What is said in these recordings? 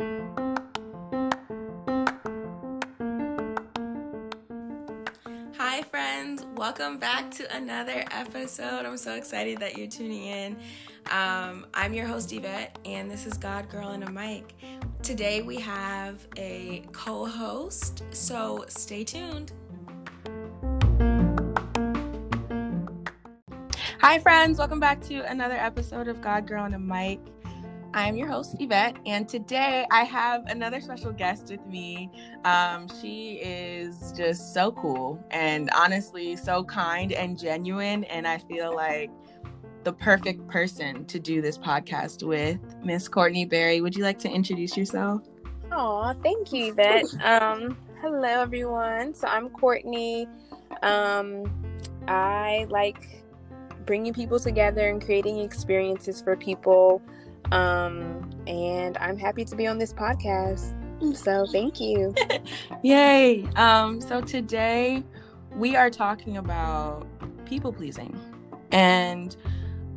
Hi, friends. Welcome back to another episode. I'm so excited that you're tuning in. Um, I'm your host, Yvette, and this is God, Girl, and a Mic. Today we have a co host, so stay tuned. Hi, friends. Welcome back to another episode of God, Girl, and a Mic. I'm your host, Yvette, and today I have another special guest with me. Um, she is just so cool and honestly so kind and genuine, and I feel like the perfect person to do this podcast with. Miss Courtney Berry, would you like to introduce yourself? Oh, thank you, Yvette. um, hello, everyone. So I'm Courtney. Um, I like bringing people together and creating experiences for people. Um, and I'm happy to be on this podcast. So thank you. Yay. Um, so today we are talking about people pleasing. And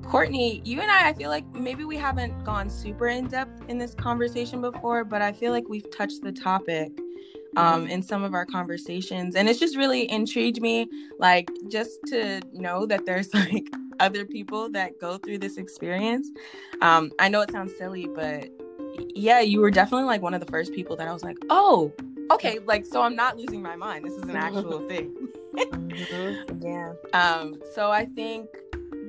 Courtney, you and I, I feel like maybe we haven't gone super in depth in this conversation before, but I feel like we've touched the topic um, in some of our conversations. And it's just really intrigued me, like, just to know that there's like other people that go through this experience. Um, I know it sounds silly, but yeah, you were definitely like one of the first people that I was like, oh, okay, like, so I'm not losing my mind. This is an actual thing. mm-hmm. Yeah. Um, so I think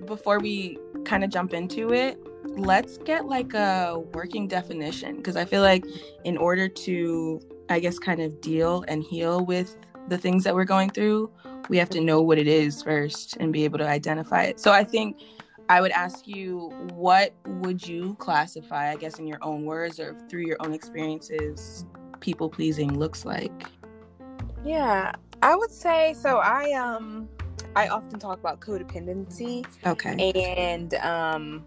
before we kind of jump into it, let's get like a working definition because I feel like in order to I guess, kind of deal and heal with the things that we're going through, we have to know what it is first and be able to identify it. So I think I would ask you, what would you classify, I guess, in your own words or through your own experiences, people pleasing looks like? Yeah, I would say so. I um, I often talk about codependency. Okay. And um,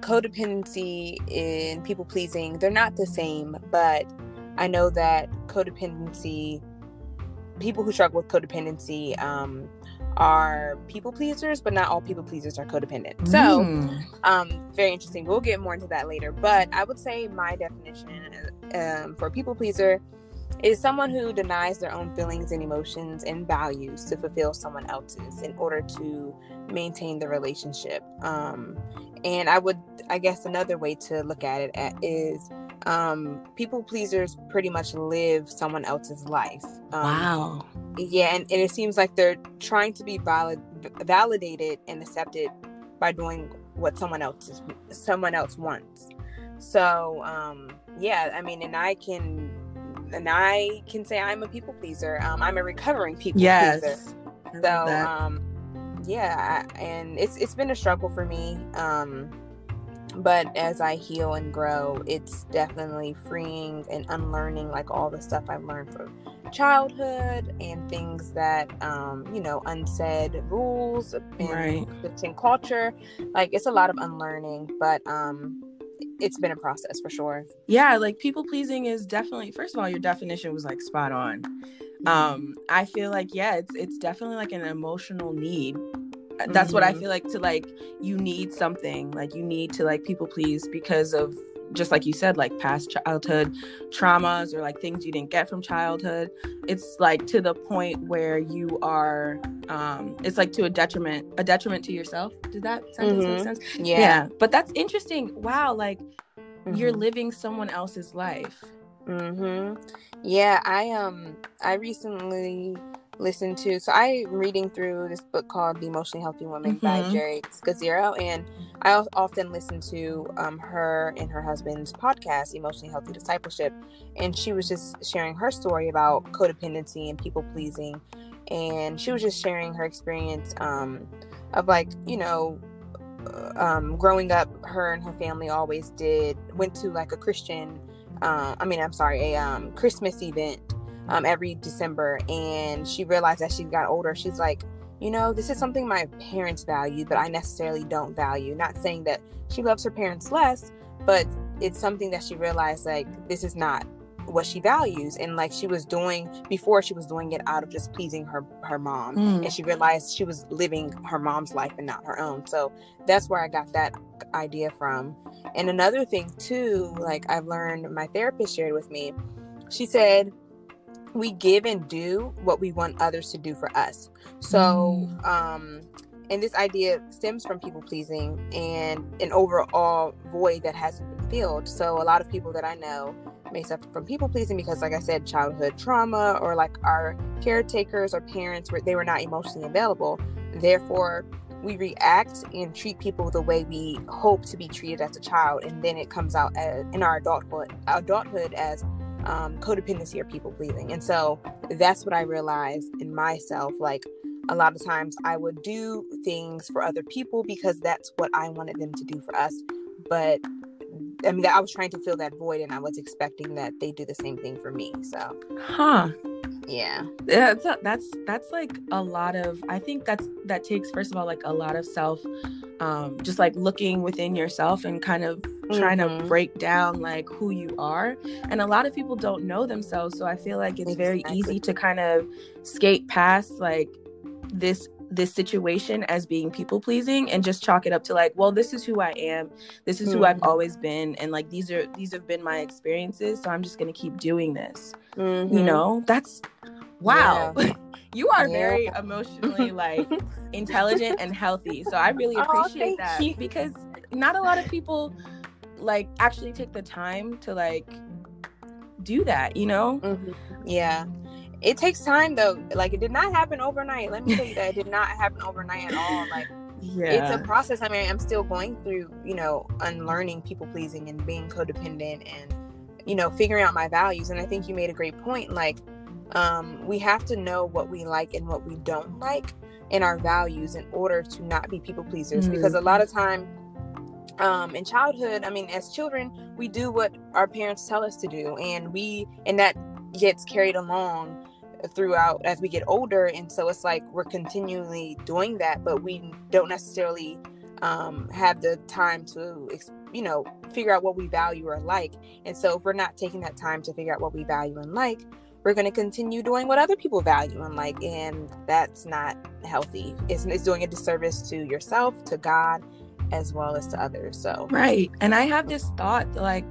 codependency and people pleasing, they're not the same, but I know that codependency, people who struggle with codependency, um, are people pleasers, but not all people pleasers are codependent. So, mm. um, very interesting. We'll get more into that later. But I would say my definition um, for people pleaser is someone who denies their own feelings and emotions and values to fulfill someone else's in order to maintain the relationship. Um, and I would, I guess, another way to look at it at is um, people pleasers pretty much live someone else's life. Um, wow. Yeah, and, and it seems like they're trying to be valid, validated and accepted by doing what someone else is, someone else wants. So um, yeah, I mean, and I can and I can say I'm a people pleaser. Um, I'm a recovering people yes. pleaser. So um, yeah, and it's it's been a struggle for me. Um, but as I heal and grow, it's definitely freeing and unlearning like all the stuff I've learned from childhood and things that um, you know, unsaid rules and right. in culture. Like it's a lot of unlearning, but um it's been a process for sure. Yeah, like people pleasing is definitely first of all, your definition was like spot on. Mm-hmm. Um, I feel like yeah, it's it's definitely like an emotional need that's mm-hmm. what i mm-hmm. feel like to like you need something like you need to like people please because of just like you said like past childhood traumas or like things you didn't get from childhood it's like to the point where you are um it's like to a detriment a detriment to yourself did that sentence mm-hmm. make sense yeah. yeah but that's interesting wow like mm-hmm. you're living someone else's life mhm yeah i um i recently listen to. So I'm reading through this book called The Emotionally Healthy Woman mm-hmm. by Geri Scazzero, and I often listen to um, her and her husband's podcast, Emotionally Healthy Discipleship, and she was just sharing her story about codependency and people pleasing, and she was just sharing her experience um, of like you know. Uh, um, growing up, her and her family always did went to like a Christian, uh, I mean, I'm sorry, a um, Christmas event um, every December. And she realized as she got older, she's like, you know, this is something my parents value, but I necessarily don't value. Not saying that she loves her parents less, but it's something that she realized like this is not what she values and like she was doing before she was doing it out of just pleasing her her mom mm. and she realized she was living her mom's life and not her own so that's where i got that idea from and another thing too like i've learned my therapist shared with me she said we give and do what we want others to do for us so mm. um and this idea stems from people pleasing and an overall void that hasn't been filled. So a lot of people that I know may suffer from people pleasing because, like I said, childhood trauma or like our caretakers or parents were they were not emotionally available. Therefore, we react and treat people the way we hope to be treated as a child, and then it comes out as, in our adulthood adulthood as um, codependency or people pleasing. And so that's what I realized in myself, like a lot of times I would do things for other people because that's what I wanted them to do for us. But I mean, I was trying to fill that void and I was expecting that they do the same thing for me. So, huh. Yeah. Yeah, that's, that's that's like a lot of I think that's that takes first of all like a lot of self um just like looking within yourself and kind of trying mm-hmm. to break down like who you are. And a lot of people don't know themselves, so I feel like it's exactly. very easy to kind of skate past like this this situation as being people pleasing and just chalk it up to like well this is who i am this is mm-hmm. who i've mm-hmm. always been and like these are these have been my experiences so i'm just gonna keep doing this mm-hmm. you know that's wow yeah. you are yeah. very emotionally like intelligent and healthy so i really oh, appreciate oh, that you. because not a lot of people like actually take the time to like do that you know mm-hmm. yeah it takes time though. Like it did not happen overnight. Let me tell you that it did not happen overnight at all. Like yeah. it's a process. I mean, I'm still going through, you know, unlearning people pleasing and being codependent and, you know, figuring out my values. And I think you made a great point. Like, um, we have to know what we like and what we don't like in our values in order to not be people pleasers. Mm-hmm. Because a lot of time um, in childhood, I mean, as children, we do what our parents tell us to do, and we and that gets carried along throughout as we get older and so it's like we're continually doing that but we don't necessarily um, have the time to you know figure out what we value or like. And so if we're not taking that time to figure out what we value and like we're going to continue doing what other people value and like and that's not healthy. It's, it's doing a disservice to yourself to god as well as to others so right and i have this thought like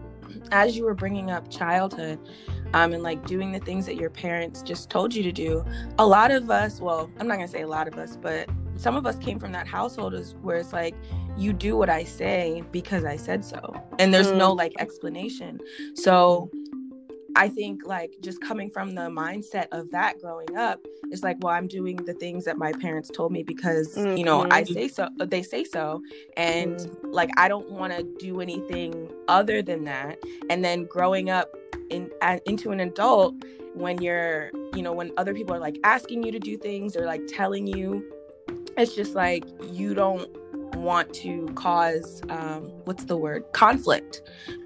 as you were bringing up childhood um, and like doing the things that your parents just told you to do. A lot of us, well, I'm not gonna say a lot of us, but some of us came from that household is where it's like you do what I say because I said so, and there's mm. no like explanation. So I think like just coming from the mindset of that growing up, it's like, well, I'm doing the things that my parents told me because mm-hmm. you know I mm-hmm. say so. They say so, and mm. like I don't want to do anything other than that. And then growing up in into an adult when you're you know when other people are like asking you to do things or like telling you it's just like you don't want to cause um what's the word conflict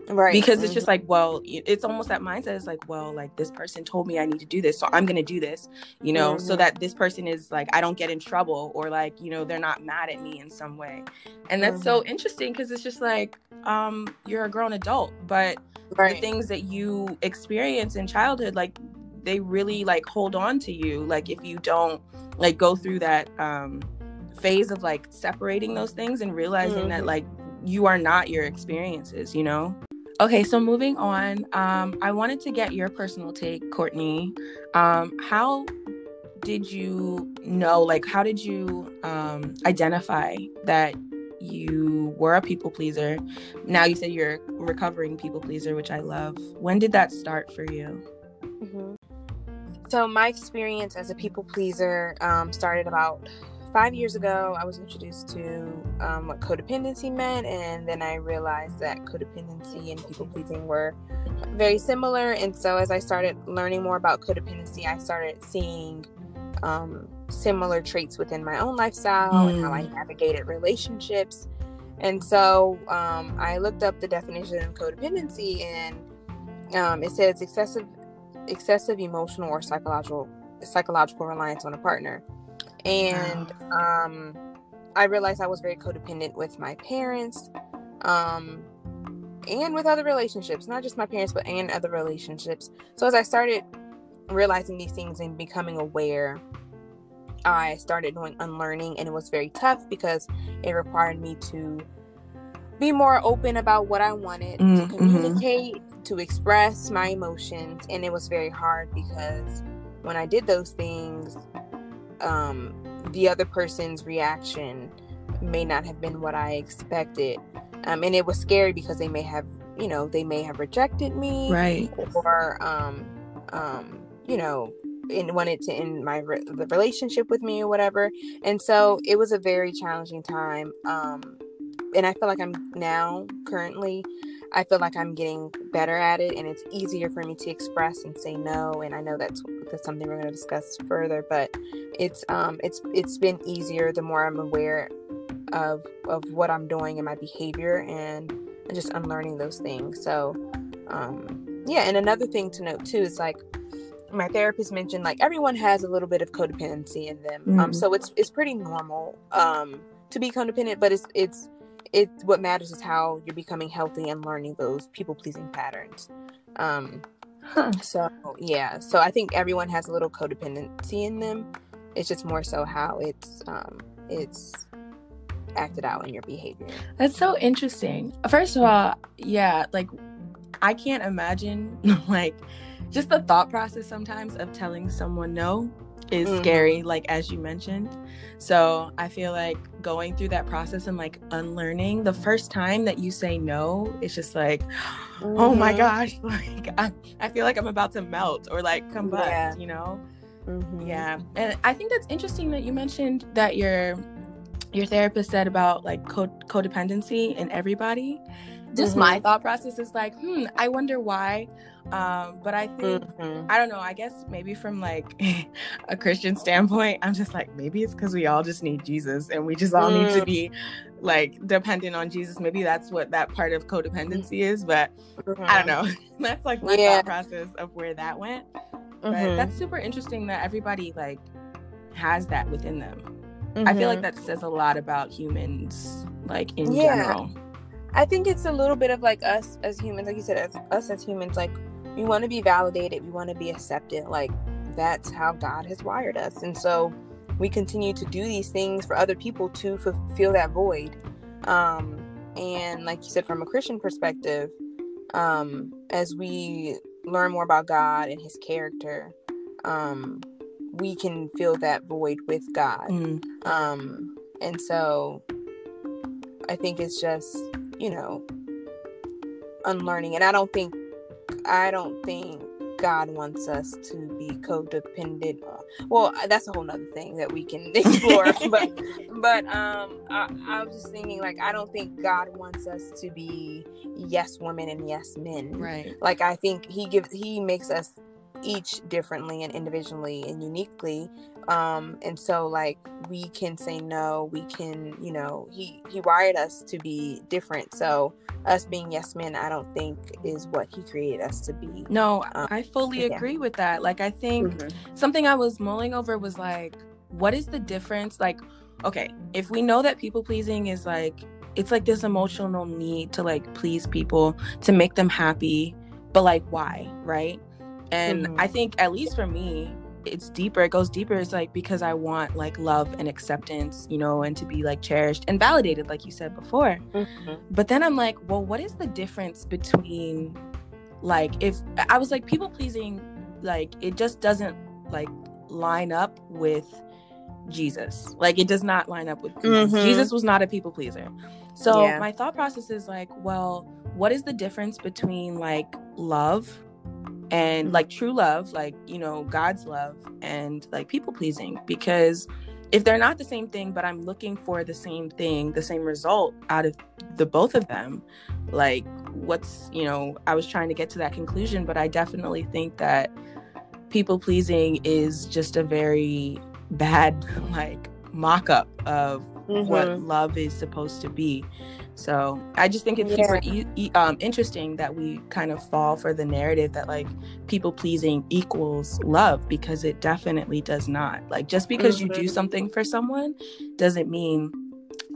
right because it's just mm-hmm. like well it's almost that mindset is like well like this person told me i need to do this so i'm gonna do this you know mm-hmm. so that this person is like i don't get in trouble or like you know they're not mad at me in some way and that's mm-hmm. so interesting because it's just like um you're a grown adult but right. the things that you experience in childhood like they really like hold on to you like if you don't like go through that um phase of like separating those things and realizing mm-hmm. that like you are not your experiences you know okay so moving on um i wanted to get your personal take courtney um how did you know like how did you um identify that you were a people pleaser. Now you said you're a recovering people pleaser, which I love. When did that start for you? Mm-hmm. So, my experience as a people pleaser um, started about five years ago. I was introduced to um, what codependency meant, and then I realized that codependency and people pleasing were very similar. And so, as I started learning more about codependency, I started seeing um, similar traits within my own lifestyle mm. and how I hmm. navigated relationships. And so um, I looked up the definition of codependency, and um, it says excessive, excessive emotional or psychological psychological reliance on a partner. And um, I realized I was very codependent with my parents. Um, and with other relationships, not just my parents, but and other relationships. So as I started realizing these things and becoming aware, I started doing unlearning, and it was very tough because it required me to be more open about what I wanted mm, to mm-hmm. communicate, mm-hmm. to express my emotions, and it was very hard because when I did those things, um, the other person's reaction may not have been what I expected. Um, and it was scary because they may have, you know, they may have rejected me, right? Or, um, um, you know, and wanted to end my re- the relationship with me or whatever. And so it was a very challenging time. Um, and I feel like I'm now currently, I feel like I'm getting better at it, and it's easier for me to express and say no. And I know that's that's something we're going to discuss further, but it's um it's it's been easier the more I'm aware of of what I'm doing and my behavior and, and just unlearning those things. So um yeah, and another thing to note too is like my therapist mentioned like everyone has a little bit of codependency in them. Um, mm-hmm. Um so it's it's pretty normal um to be codependent, but it's it's it what matters is how you're becoming healthy and learning those people pleasing patterns. Um huh. so yeah, so I think everyone has a little codependency in them. It's just more so how it's um it's acted out in your behavior. That's so interesting. First of all, yeah, like I can't imagine like just the thought process sometimes of telling someone no is mm-hmm. scary like as you mentioned so i feel like going through that process and like unlearning the first time that you say no it's just like mm-hmm. oh my mm-hmm. gosh like I, I, feel like i'm about to melt or like combust yeah. you know mm-hmm. yeah and i think that's interesting that you mentioned that your your therapist said about like codependency in everybody just mm-hmm. my thought process is like hmm i wonder why um but i think mm-hmm. i don't know i guess maybe from like a christian standpoint i'm just like maybe it's because we all just need jesus and we just all mm. need to mm. be like dependent on jesus maybe that's what that part of codependency is but mm-hmm. i don't know that's like my yeah. thought process of where that went but mm-hmm. that's super interesting that everybody like has that within them i feel like mm-hmm. that says a lot about humans like in yeah. general I think it's a little bit of like us as humans, like you said, as us as humans, like we want to be validated, we want to be accepted. Like that's how God has wired us. And so we continue to do these things for other people to fulfill that void. Um, and like you said, from a Christian perspective, um, as we learn more about God and his character, um, we can fill that void with God. Mm. Um, and so I think it's just you know, unlearning. And I don't think, I don't think God wants us to be codependent. Well, that's a whole nother thing that we can explore. but, but um, I, I was just thinking, like, I don't think God wants us to be yes women and yes men. Right. Like, I think He gives, He makes us each differently and individually and uniquely um and so like we can say no we can you know he he wired us to be different so us being yes men i don't think is what he created us to be no um, i fully yeah. agree with that like i think mm-hmm. something i was mulling over was like what is the difference like okay if we know that people pleasing is like it's like this emotional need to like please people to make them happy but like why right and mm-hmm. i think at least for me it's deeper it goes deeper it's like because i want like love and acceptance you know and to be like cherished and validated like you said before mm-hmm. but then i'm like well what is the difference between like if i was like people pleasing like it just doesn't like line up with jesus like it does not line up with jesus, mm-hmm. jesus was not a people pleaser so yeah. my thought process is like well what is the difference between like love and like mm-hmm. true love, like, you know, God's love and like people pleasing. Because if they're not the same thing, but I'm looking for the same thing, the same result out of the both of them, like, what's, you know, I was trying to get to that conclusion, but I definitely think that people pleasing is just a very bad, like, mock up of mm-hmm. what love is supposed to be. So I just think it's yeah. super e- e- um, interesting that we kind of fall for the narrative that like people pleasing equals love because it definitely does not. Like just because mm-hmm. you do mm-hmm. something for someone doesn't mean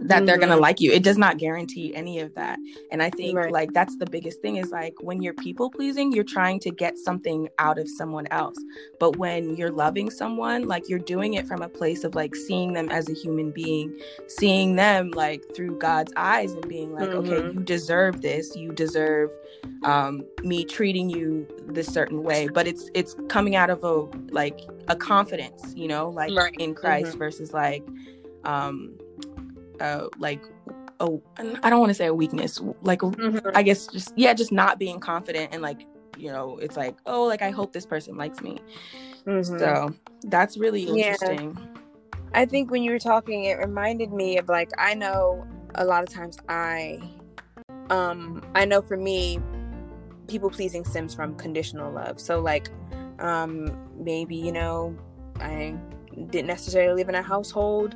that mm-hmm. they're gonna mm-hmm. like you it does not guarantee any of that and i think right. like that's the biggest thing is like when you're people pleasing you're trying to get something out of someone else but when you're loving someone like you're doing it from a place of like seeing them as a human being seeing them like through god's eyes and being like mm-hmm. okay you deserve this you deserve um me treating you this certain way but it's it's coming out of a like a confidence you know like right. in christ mm-hmm. versus like um uh like oh I don't want to say a weakness like mm-hmm. I guess just yeah just not being confident and like you know it's like oh like I hope this person likes me mm-hmm. so that's really interesting yeah. I think when you were talking it reminded me of like I know a lot of times I um I know for me people pleasing stems from conditional love so like um maybe you know I didn't necessarily live in a household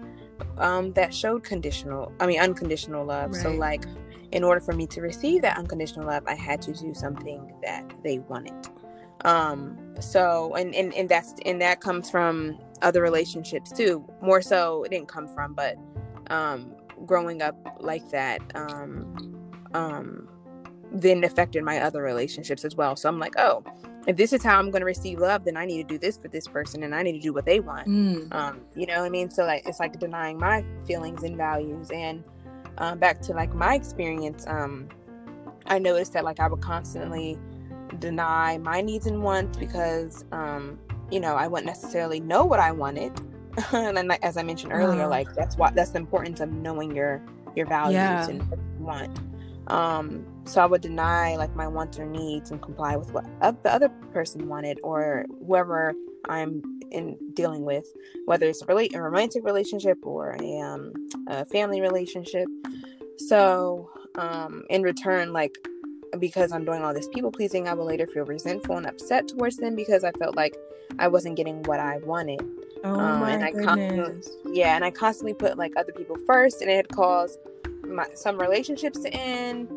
um, that showed conditional, I mean, unconditional love. Right. So, like, in order for me to receive that unconditional love, I had to do something that they wanted. Um, so, and, and, and that's, and that comes from other relationships too. More so, it didn't come from, but, um, growing up like that, um, um, then affected my other relationships as well. So I'm like, oh, if this is how I'm going to receive love, then I need to do this for this person, and I need to do what they want. Mm. Um, you know what I mean? So like, it's like denying my feelings and values. And um, back to like my experience, um, I noticed that like I would constantly deny my needs and wants because um, you know I wouldn't necessarily know what I wanted. and then, like, as I mentioned earlier, like that's what that's the importance of knowing your your values yeah. and what you want. Um, so I would deny like my wants or needs and comply with what the other person wanted or whoever I'm in dealing with, whether it's a, rela- a romantic relationship or a, um, a family relationship. So um, in return, like because I'm doing all this people pleasing, I will later feel resentful and upset towards them because I felt like I wasn't getting what I wanted. Oh um, my and I goodness. yeah, and I constantly put like other people first, and it had caused my, some relationships to end,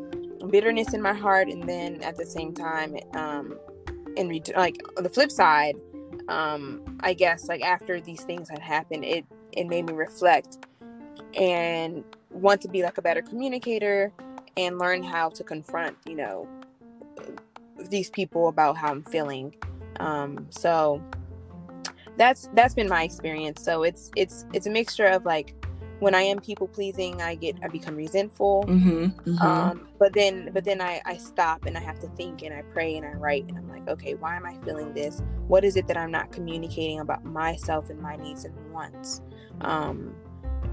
bitterness in my heart, and then at the same time, um, in re- like the flip side, um, I guess like after these things had happened, it it made me reflect and want to be like a better communicator and learn how to confront, you know, these people about how I'm feeling. Um, so that's that's been my experience. So it's it's it's a mixture of like when I am people pleasing, I get I become resentful. Mm-hmm, mm-hmm. Um, but then but then I I stop and I have to think and I pray and I write and I'm like, okay, why am I feeling this? What is it that I'm not communicating about myself and my needs and wants? Um,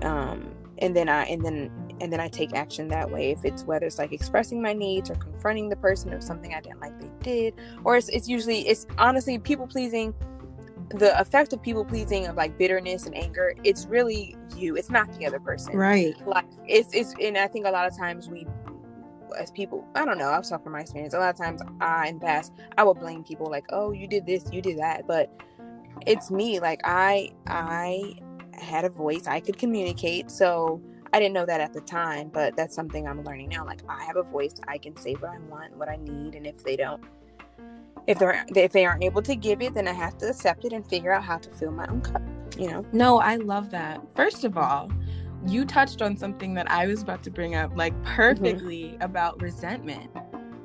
um, and then I and then and then I take action that way. If it's whether it's like expressing my needs or confronting the person of something I didn't like they did, or it's it's usually it's honestly people pleasing the effect of people pleasing of like bitterness and anger it's really you it's not the other person. Right. Like it's it's and i think a lot of times we as people i don't know i've talk from my experience. A lot of times i in the past i will blame people like oh you did this you did that but it's me like i i had a voice i could communicate so i didn't know that at the time but that's something i'm learning now like i have a voice i can say what i want what i need and if they don't if they're if they aren't able to give it then i have to accept it and figure out how to fill my own cup you know no i love that first of all you touched on something that i was about to bring up like perfectly mm-hmm. about resentment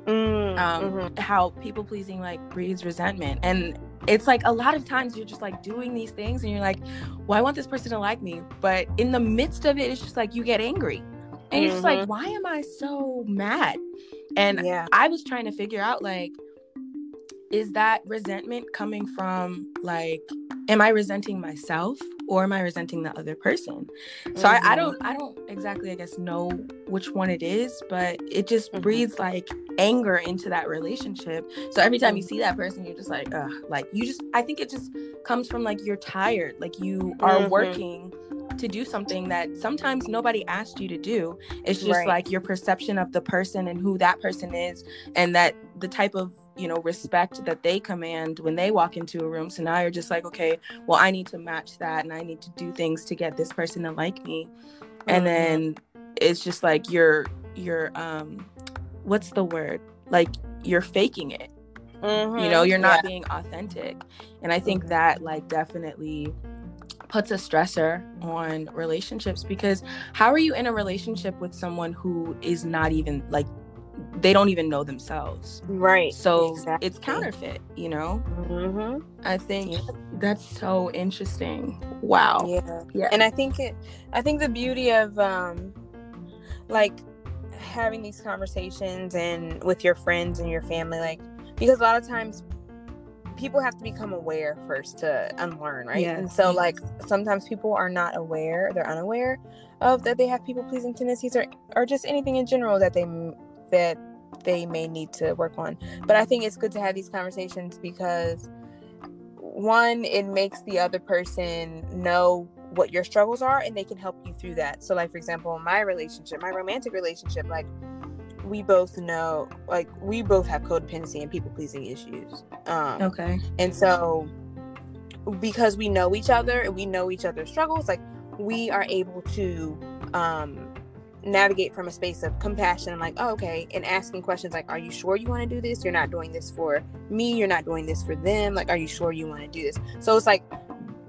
mm, um mm-hmm. how people pleasing like breeds resentment and it's like a lot of times you're just like doing these things and you're like well i want this person to like me but in the midst of it it's just like you get angry and you're just like mm-hmm. why am i so mad and yeah. i was trying to figure out like is that resentment coming from like am i resenting myself or am i resenting the other person so mm-hmm. I, I, don't i don't exactly i guess know which one it is but it just mm-hmm. breeds like anger into that relationship so every time you see that person you're just like Ugh, like you just i think it just comes from like you're tired like you are mm-hmm. working to do something that sometimes nobody asked you to do. It's just right. like your perception of the person and who that person is, and that the type of you know respect that they command when they walk into a room so now you're just like okay well i need to match that and i need to do things to get this person to like me mm-hmm. and then it's just like you're you're um what's the word like you're faking it mm-hmm. you know you're not yeah. being authentic and i think mm-hmm. that like definitely puts a stressor on relationships because how are you in a relationship with someone who is not even like they don't even know themselves right so exactly. it's counterfeit you know mm-hmm. i think yeah. that's so interesting wow yeah yeah and i think it i think the beauty of um like having these conversations and with your friends and your family like because a lot of times people have to become aware first to unlearn, right? Yes. And so like sometimes people are not aware, they're unaware of that they have people pleasing tendencies or or just anything in general that they that they may need to work on. But I think it's good to have these conversations because one it makes the other person know what your struggles are and they can help you through that. So like for example, my relationship, my romantic relationship like we both know like we both have codependency and people pleasing issues um okay and so because we know each other and we know each other's struggles like we are able to um navigate from a space of compassion and like oh, okay and asking questions like are you sure you want to do this you're not doing this for me you're not doing this for them like are you sure you want to do this so it's like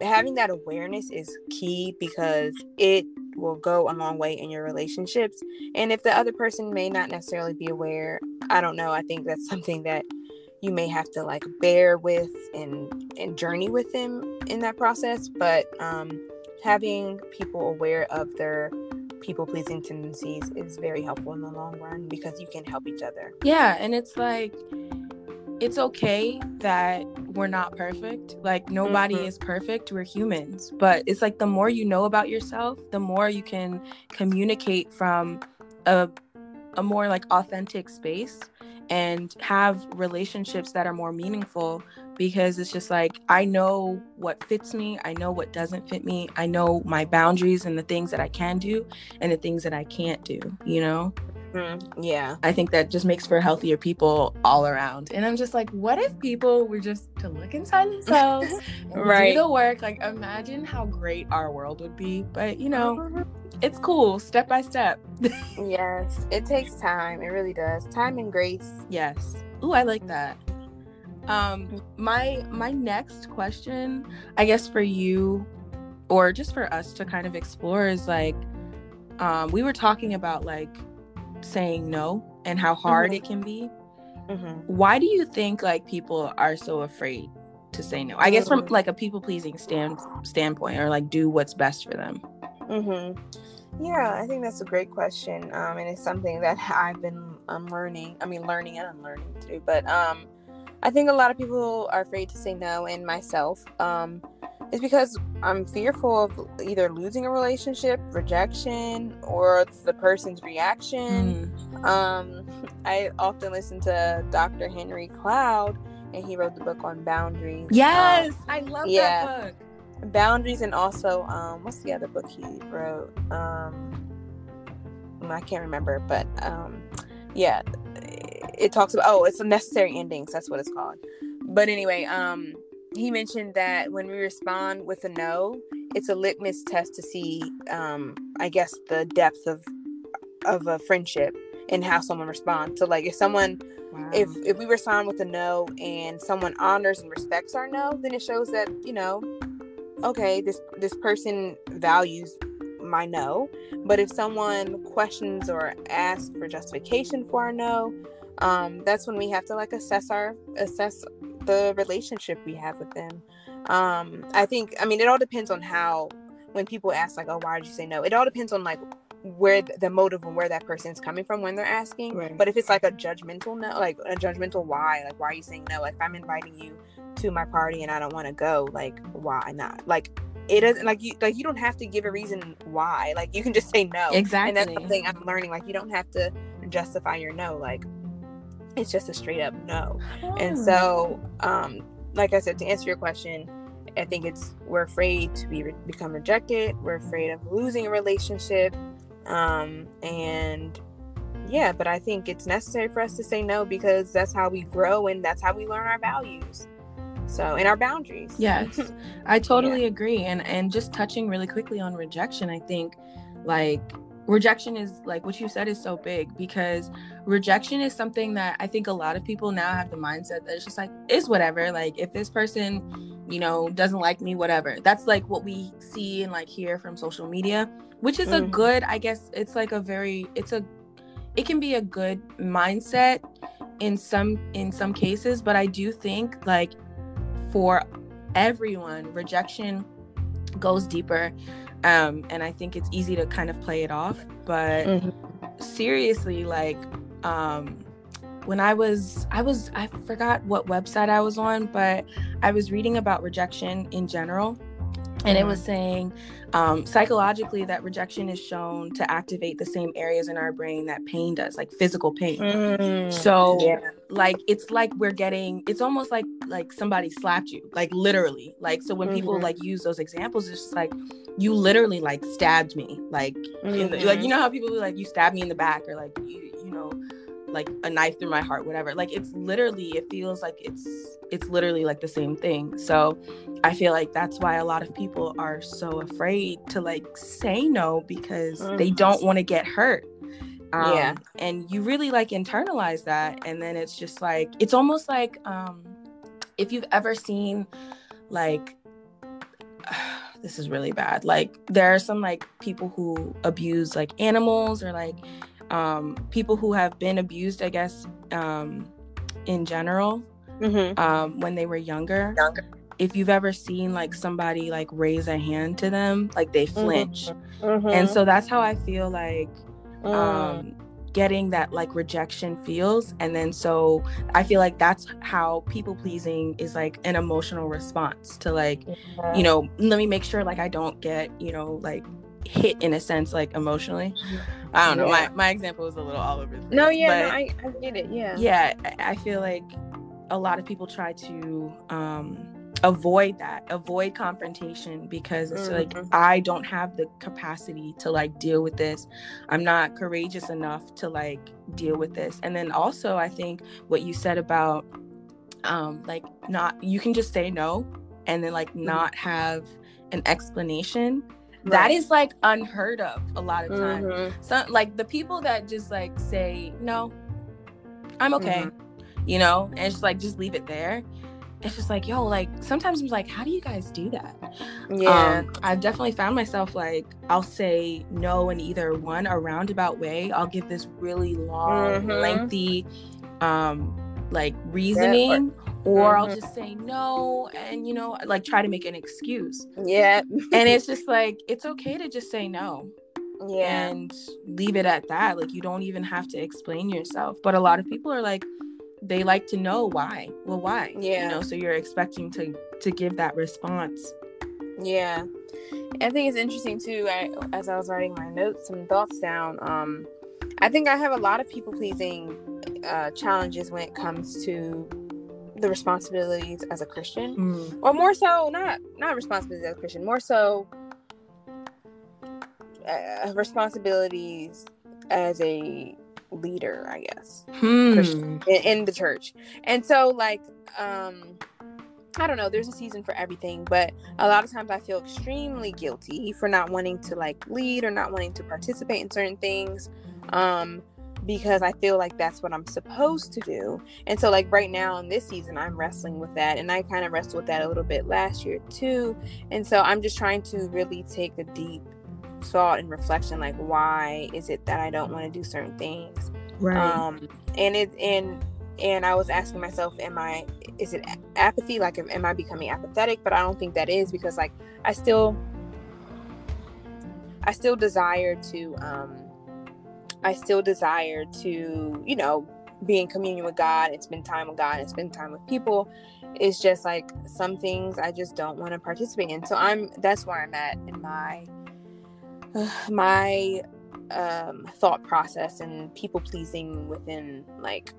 having that awareness is key because it will go a long way in your relationships. And if the other person may not necessarily be aware, I don't know. I think that's something that you may have to like bear with and and journey with them in that process. But um, having people aware of their people pleasing tendencies is very helpful in the long run because you can help each other. Yeah, and it's like it's okay that we're not perfect. Like nobody mm-hmm. is perfect. We're humans. But it's like the more you know about yourself, the more you can communicate from a a more like authentic space and have relationships that are more meaningful because it's just like I know what fits me, I know what doesn't fit me, I know my boundaries and the things that I can do and the things that I can't do, you know? Mm-hmm. Yeah. I think that just makes for healthier people all around. And I'm just like, what if people were just to look inside themselves right. do the work? Like, imagine how great our world would be. But, you know, mm-hmm. it's cool, step by step. yes, it takes time. It really does. Time and grace. Yes. Ooh, I like that. Um, my my next question, I guess for you, or just for us to kind of explore, is like, um, we were talking about like saying no and how hard mm-hmm. it can be. Mm-hmm. Why do you think like people are so afraid to say no? I guess from mm. like a people pleasing stand standpoint, or like do what's best for them. Mm-hmm. Yeah, I think that's a great question, um, and it's something that I've been um, learning. I mean, learning and unlearning too. But um, I think a lot of people are afraid to say no, and myself. Um, is because I'm fearful of either losing a relationship, rejection, or the person's reaction. Mm. Um, I often listen to Dr. Henry Cloud, and he wrote the book on boundaries. Yes, um, I love yeah, that book. Boundaries, and also, um, what's the other book he wrote? Um, I can't remember, but um, yeah, it talks about. Oh, it's a necessary endings. That's what it's called. But anyway, um, he mentioned that when we respond with a no, it's a litmus test to see, um, I guess, the depth of of a friendship and how someone responds. So, like, if someone, wow. if if we respond with a no and someone honors and respects our no, then it shows that you know, okay, this this person values my no. But if someone questions or asks for justification for our no, um, that's when we have to like assess our assess the relationship we have with them. Um, I think, I mean, it all depends on how, when people ask, like, oh, why did you say no? It all depends on, like, where the motive and where that person's coming from when they're asking. Right. But if it's like a judgmental no, like a judgmental why, like, why are you saying no? Like, if I'm inviting you to my party and I don't want to go, like, why not? Like, it doesn't like you like you don't have to give a reason why like you can just say no exactly and that's something i'm learning like you don't have to justify your no like it's just a straight up no. Oh. And so, um, like I said, to answer your question, I think it's we're afraid to be re- become rejected. We're afraid of losing a relationship, um, and yeah. But I think it's necessary for us to say no because that's how we grow and that's how we learn our values. So and our boundaries. Yes, I totally yeah. agree. And and just touching really quickly on rejection, I think like rejection is like what you said is so big because rejection is something that I think a lot of people now have the mindset that it's just like is whatever. Like if this person you know doesn't like me whatever that's like what we see and like hear from social media which is mm-hmm. a good i guess it's like a very it's a it can be a good mindset in some in some cases but i do think like for everyone rejection goes deeper um and i think it's easy to kind of play it off but mm-hmm. seriously like um when I was I was I forgot what website I was on, but I was reading about rejection in general. And it was mm-hmm. saying um, psychologically that rejection is shown to activate the same areas in our brain that pain does, like physical pain. Mm, so, yeah. like it's like we're getting. It's almost like like somebody slapped you, like literally. Like so when mm-hmm. people like use those examples, it's just like you literally like stabbed me, like mm-hmm. in the, like you mm-hmm. know how people like you stabbed me in the back or like you you know like a knife through my heart whatever. Like it's literally it feels like it's it's literally like the same thing. So i feel like that's why a lot of people are so afraid to like say no because mm. they don't want to get hurt. Um, yeah and you really like internalize that and then it's just like it's almost like um if you've ever seen like this is really bad. Like there are some like people who abuse like animals or like um, people who have been abused, I guess, um, in general, mm-hmm. um, when they were younger. Younger. If you've ever seen like somebody like raise a hand to them, like they mm-hmm. flinch, mm-hmm. and so that's how I feel like mm. um, getting that like rejection feels, and then so I feel like that's how people pleasing is like an emotional response to like, you know, let me make sure like I don't get you know like hit in a sense like emotionally i don't know yeah. my, my example was a little all over the place no yeah no, I, I get it yeah yeah i feel like a lot of people try to um avoid that avoid confrontation because it's mm-hmm. like i don't have the capacity to like deal with this i'm not courageous enough to like deal with this and then also i think what you said about um like not you can just say no and then like mm-hmm. not have an explanation Right. That is like unheard of a lot of times. Mm-hmm. So like the people that just like say, no, I'm okay, mm-hmm. you know, and it's just like just leave it there. It's just like, yo, like sometimes I'm like, how do you guys do that? Yeah. Um, I've definitely found myself like I'll say no in either one a roundabout way. I'll give this really long, mm-hmm. lengthy um like reasoning yeah, or mm-hmm. I'll just say no and you know like try to make an excuse. Yeah. and it's just like it's okay to just say no. Yeah. And leave it at that. Like you don't even have to explain yourself. But a lot of people are like they like to know why. Well, why? Yeah. You know, so you're expecting to to give that response. Yeah. I think it's interesting too. I, as I was writing my notes some thoughts down, um, I think I have a lot of people pleasing uh, challenges when it comes to the responsibilities as a Christian, mm. or more so not not responsibilities as a Christian, more so uh, responsibilities as a leader, I guess, hmm. in, in, the church. And so, like, um, I don't know. There's a season for everything, but a lot of times I feel extremely guilty for not wanting to like lead or not wanting to participate in certain things. Um, because I feel like that's what I'm supposed to do. And so, like right now in this season, I'm wrestling with that, and I kind of wrestled with that a little bit last year too. And so, I'm just trying to really take a deep thought and reflection, like why is it that I don't want to do certain things? Right. Um, and it and and I was asking myself, am I is it apathy? Like, am I becoming apathetic? But I don't think that is because like I still I still desire to um I still desire to, you know, be in communion with God and spend time with God and spend time with people. It's just like some things I just don't want to participate in. So I'm that's where I'm at in my uh, my um, thought process and people pleasing within like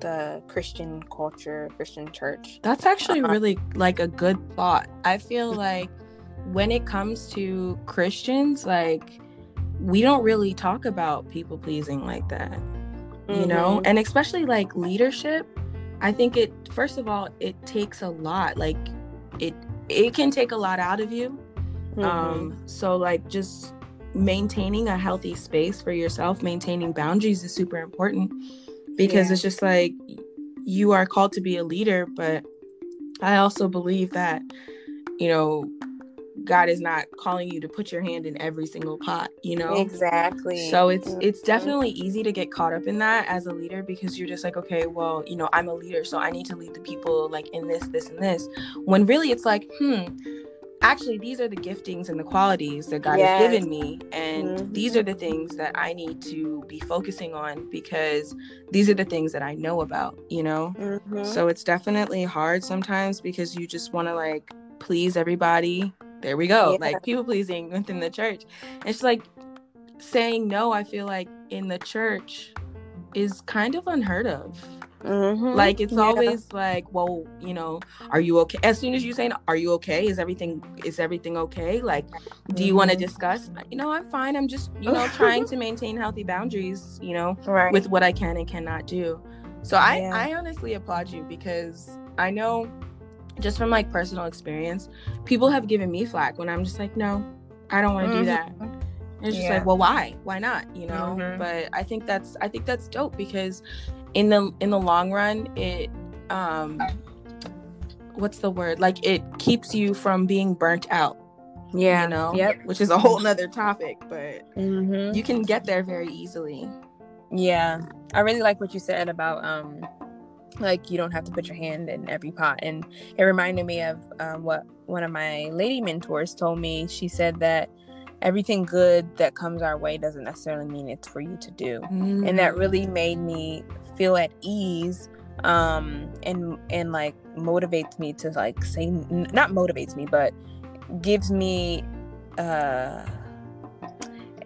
the Christian culture, Christian church. That's actually uh-huh. really like a good thought. I feel like when it comes to Christians, like we don't really talk about people pleasing like that you mm-hmm. know and especially like leadership i think it first of all it takes a lot like it it can take a lot out of you mm-hmm. um so like just maintaining a healthy space for yourself maintaining boundaries is super important because yeah. it's just like you are called to be a leader but I also believe that, you know, God is not calling you to put your hand in every single pot, you know? Exactly. So it's mm-hmm. it's definitely easy to get caught up in that as a leader because you're just like, okay, well, you know, I'm a leader, so I need to lead the people like in this, this, and this. When really it's like, hmm, actually these are the giftings and the qualities that God yes. has given me and mm-hmm. these are the things that I need to be focusing on because these are the things that I know about, you know? Mm-hmm. So it's definitely hard sometimes because you just want to like please everybody. There we go. Yeah. Like people pleasing within the church. It's like saying no, I feel like in the church is kind of unheard of. Mm-hmm. Like it's yeah. always like, well, you know, are you okay? As soon as you say, "Are you okay? Is everything is everything okay?" Like, mm-hmm. do you want to mm-hmm. discuss? You know, I'm fine. I'm just, you know, trying to maintain healthy boundaries. You know, right. with what I can and cannot do. So I. I honestly applaud you because I know, just from like personal experience, people have given me flack when I'm just like, no, I don't want to mm-hmm. do that. And it's just yeah. like, well, why? Why not? You know. Mm-hmm. But I think that's I think that's dope because in the in the long run it um what's the word like it keeps you from being burnt out yeah you know yep which is a whole nother topic but mm-hmm. you can get there very easily yeah i really like what you said about um like you don't have to put your hand in every pot and it reminded me of um, what one of my lady mentors told me she said that everything good that comes our way doesn't necessarily mean it's for you to do mm. and that really mm. made me feel at ease um and and like motivates me to like say not motivates me but gives me uh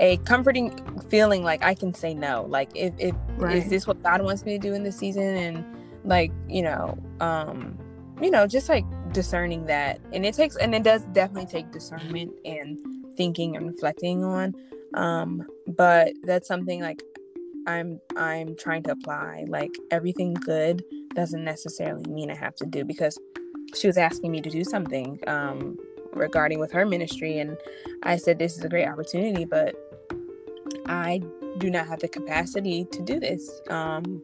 a comforting feeling like I can say no. Like if, if right. is this what God wants me to do in this season and like, you know, um, you know, just like discerning that. And it takes and it does definitely take discernment and thinking and reflecting on. Um, but that's something like I'm I'm trying to apply. Like everything good doesn't necessarily mean I have to do because she was asking me to do something um, regarding with her ministry, and I said this is a great opportunity, but I do not have the capacity to do this. Um,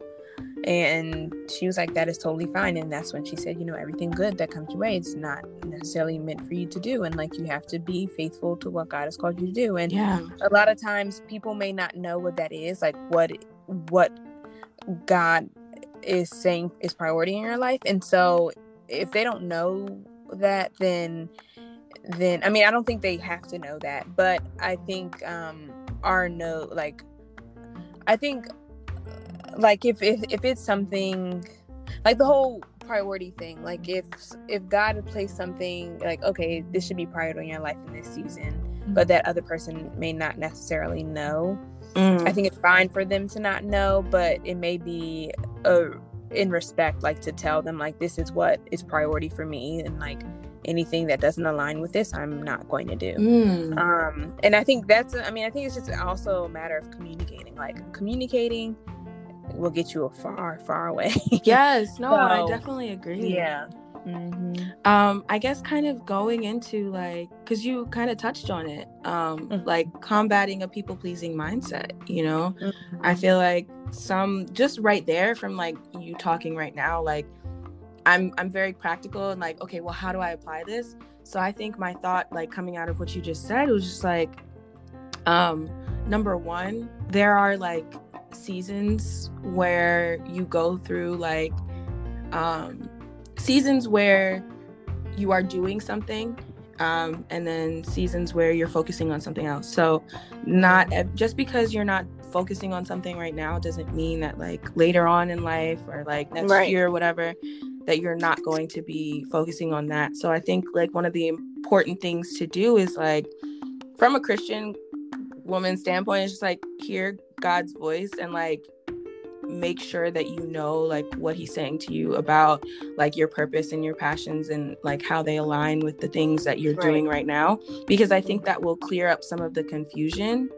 and she was like, that is totally fine. And that's when she said, you know, everything good that comes your way, it's not necessarily meant for you to do. And like, you have to be faithful to what God has called you to do. And yeah. a lot of times people may not know what that is, like what, what God is saying is priority in your life. And so if they don't know that, then, then, I mean, I don't think they have to know that, but I think, um, our no, like, I think like if, if if it's something like the whole priority thing like if if god had placed something like okay this should be priority in your life in this season mm-hmm. but that other person may not necessarily know mm. i think it's fine for them to not know but it may be a in respect like to tell them like this is what is priority for me and like anything that doesn't align with this i'm not going to do mm. um and i think that's i mean i think it's just also a matter of communicating like communicating will get you a far, far away. yes, no, so, I definitely agree. Yeah. Mm-hmm. Um, I guess kind of going into like, cause you kind of touched on it, um, mm-hmm. like combating a people pleasing mindset. You know, mm-hmm. I feel like some just right there from like you talking right now, like I'm I'm very practical and like, okay, well, how do I apply this? So I think my thought, like coming out of what you just said, was just like, um, number one, there are like seasons where you go through like um, seasons where you are doing something um, and then seasons where you're focusing on something else. So, not just because you're not focusing on something right now doesn't mean that like later on in life or like next right. year or whatever that you're not going to be focusing on that. So, I think like one of the important things to do is like from a Christian woman standpoint, it's just like hear God's voice and like make sure that you know like what he's saying to you about like your purpose and your passions and like how they align with the things that you're right. doing right now because i think that will clear up some of the confusion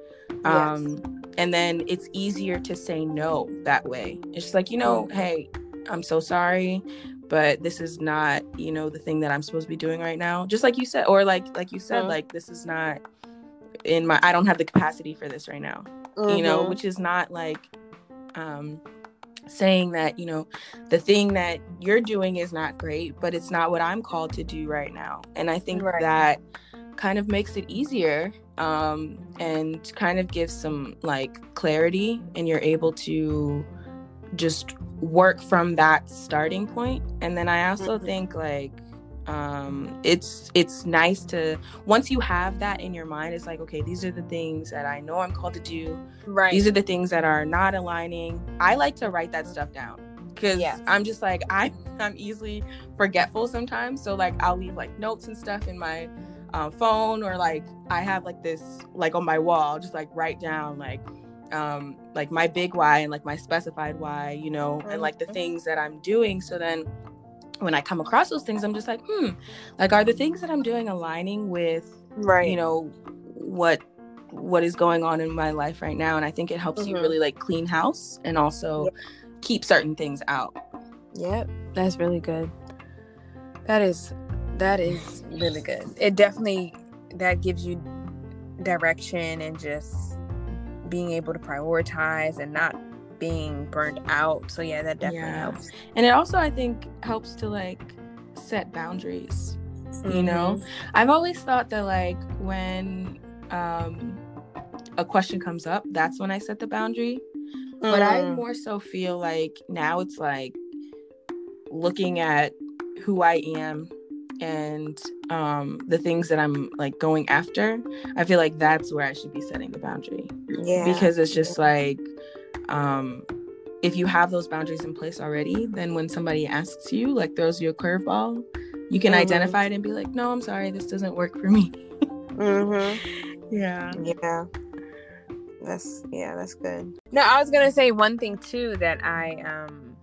um yes. and then it's easier to say no that way it's just like you know mm-hmm. hey i'm so sorry but this is not you know the thing that i'm supposed to be doing right now just like you said or like like you said mm-hmm. like this is not in my i don't have the capacity for this right now mm-hmm. you know mm-hmm. which is not like um saying that you know the thing that you're doing is not great but it's not what i'm called to do right now and i think right. that kind of makes it easier um, and kind of gives some like clarity and you're able to just work from that starting point and then i also mm-hmm. think like um it's it's nice to once you have that in your mind it's like okay these are the things that i know i'm called to do. Right. These are the things that are not aligning. I like to write that stuff down because yes. i'm just like i i'm easily forgetful sometimes. So like i'll leave like notes and stuff in my uh, phone or like i have like this like on my wall just like write down like um like my big why and like my specified why you know and like the mm-hmm. things that i'm doing. So then when I come across those things, I'm just like, hmm, like are the things that I'm doing aligning with, right? You know, what what is going on in my life right now, and I think it helps mm-hmm. you really like clean house and also yep. keep certain things out. Yep, that's really good. That is that is really good. It definitely that gives you direction and just being able to prioritize and not being burned out. So yeah, that definitely yeah. helps. And it also I think helps to like set boundaries. Mm-hmm. You know? Mm-hmm. I've always thought that like when um a question comes up, that's when I set the boundary. Mm. But I mm. more so feel like now it's like looking at who I am and um the things that I'm like going after. I feel like that's where I should be setting the boundary. Yeah. Because it's just like um, if you have those boundaries in place already, then when somebody asks you, like throws you a curveball, you can mm-hmm. identify it and be like, no, I'm sorry, this doesn't work for me. mm-hmm. Yeah. Yeah. That's yeah, that's good. No, I was gonna say one thing too that I um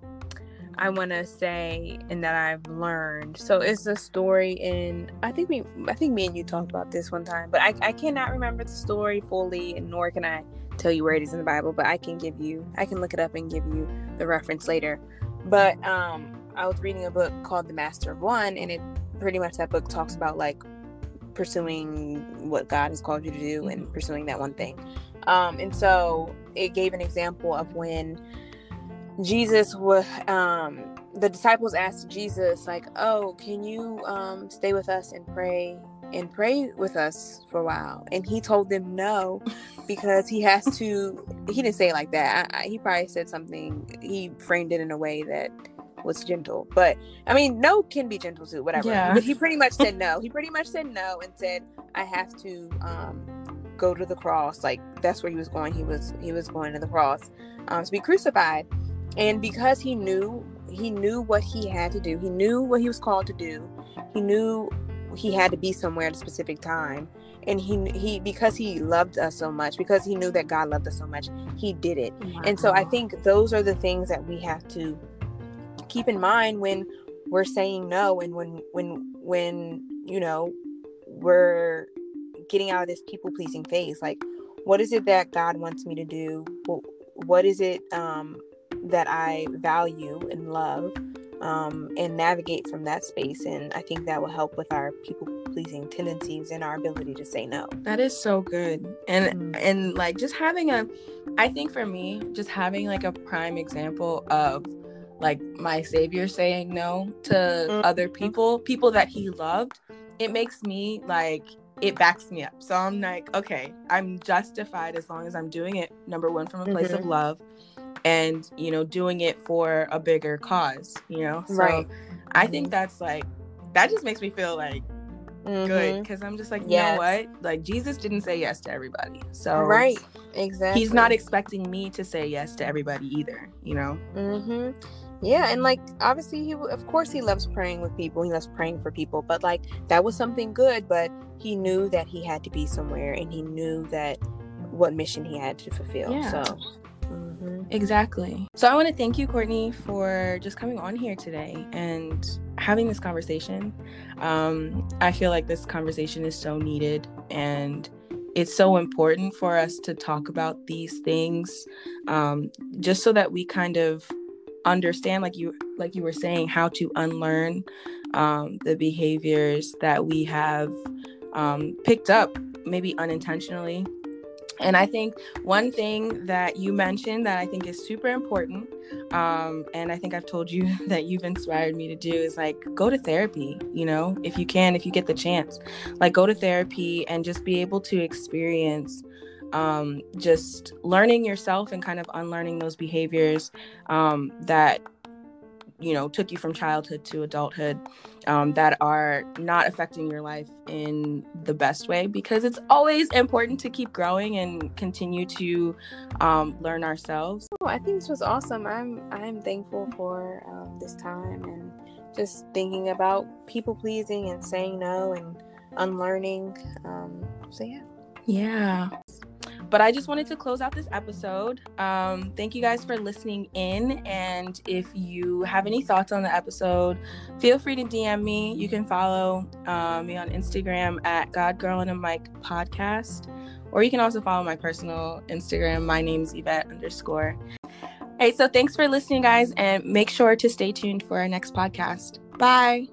I want to say and that I've learned. So it's a story in I think we I think me and you talked about this one time, but I I cannot remember the story fully, and nor can I tell you where it is in the Bible, but I can give you, I can look it up and give you the reference later. But um, I was reading a book called The Master of One, and it pretty much that book talks about like pursuing what God has called you to do and mm-hmm. pursuing that one thing. Um, and so it gave an example of when Jesus was, um, the disciples asked Jesus, like, "Oh, can you um, stay with us and pray and pray with us for a while. And he told them no because he has to, he didn't say it like that. I, I, he probably said something, he framed it in a way that was gentle. But I mean, no can be gentle too, whatever. Yeah. But he pretty much said no. He pretty much said no and said, I have to um, go to the cross. Like that's where he was going. He was, he was going to the cross um, to be crucified. And because he knew, he knew what he had to do. He knew what he was called to do. He knew he had to be somewhere at a specific time and he he because he loved us so much because he knew that god loved us so much he did it. Wow. and so i think those are the things that we have to keep in mind when we're saying no and when when when you know we're getting out of this people pleasing phase. Like what is it that god wants me to do? What, what is it um that i value and love um, and navigate from that space. And I think that will help with our people pleasing tendencies and our ability to say no. That is so good. And mm-hmm. and like just having a I think for me, just having like a prime example of like my savior saying no to mm-hmm. other people, people that he loved, it makes me like it backs me up. So I'm like, okay, I'm justified as long as I'm doing it number one from a place mm-hmm. of love and you know doing it for a bigger cause you know so right i think mm-hmm. that's like that just makes me feel like mm-hmm. good because i'm just like you yes. know what like jesus didn't say yes to everybody so right exactly he's not expecting me to say yes to everybody either you know mm-hmm yeah and like obviously he of course he loves praying with people he loves praying for people but like that was something good but he knew that he had to be somewhere and he knew that what mission he had to fulfill yeah. so Mm-hmm. Exactly. So I want to thank you, Courtney, for just coming on here today and having this conversation. Um, I feel like this conversation is so needed and it's so important for us to talk about these things um, just so that we kind of understand like you like you were saying how to unlearn um, the behaviors that we have um, picked up maybe unintentionally And I think one thing that you mentioned that I think is super important, um, and I think I've told you that you've inspired me to do is like go to therapy, you know, if you can, if you get the chance. Like go to therapy and just be able to experience um, just learning yourself and kind of unlearning those behaviors um, that you know took you from childhood to adulthood um, that are not affecting your life in the best way because it's always important to keep growing and continue to um, learn ourselves. Oh, i think this was awesome. I'm i'm thankful for um, this time and just thinking about people pleasing and saying no and unlearning um, so yeah. Yeah but I just wanted to close out this episode. Um, thank you guys for listening in. And if you have any thoughts on the episode, feel free to DM me. You can follow uh, me on Instagram at God Girl and a Mic Podcast. Or you can also follow my personal Instagram. My name's Yvette underscore. Hey, so thanks for listening, guys, and make sure to stay tuned for our next podcast. Bye.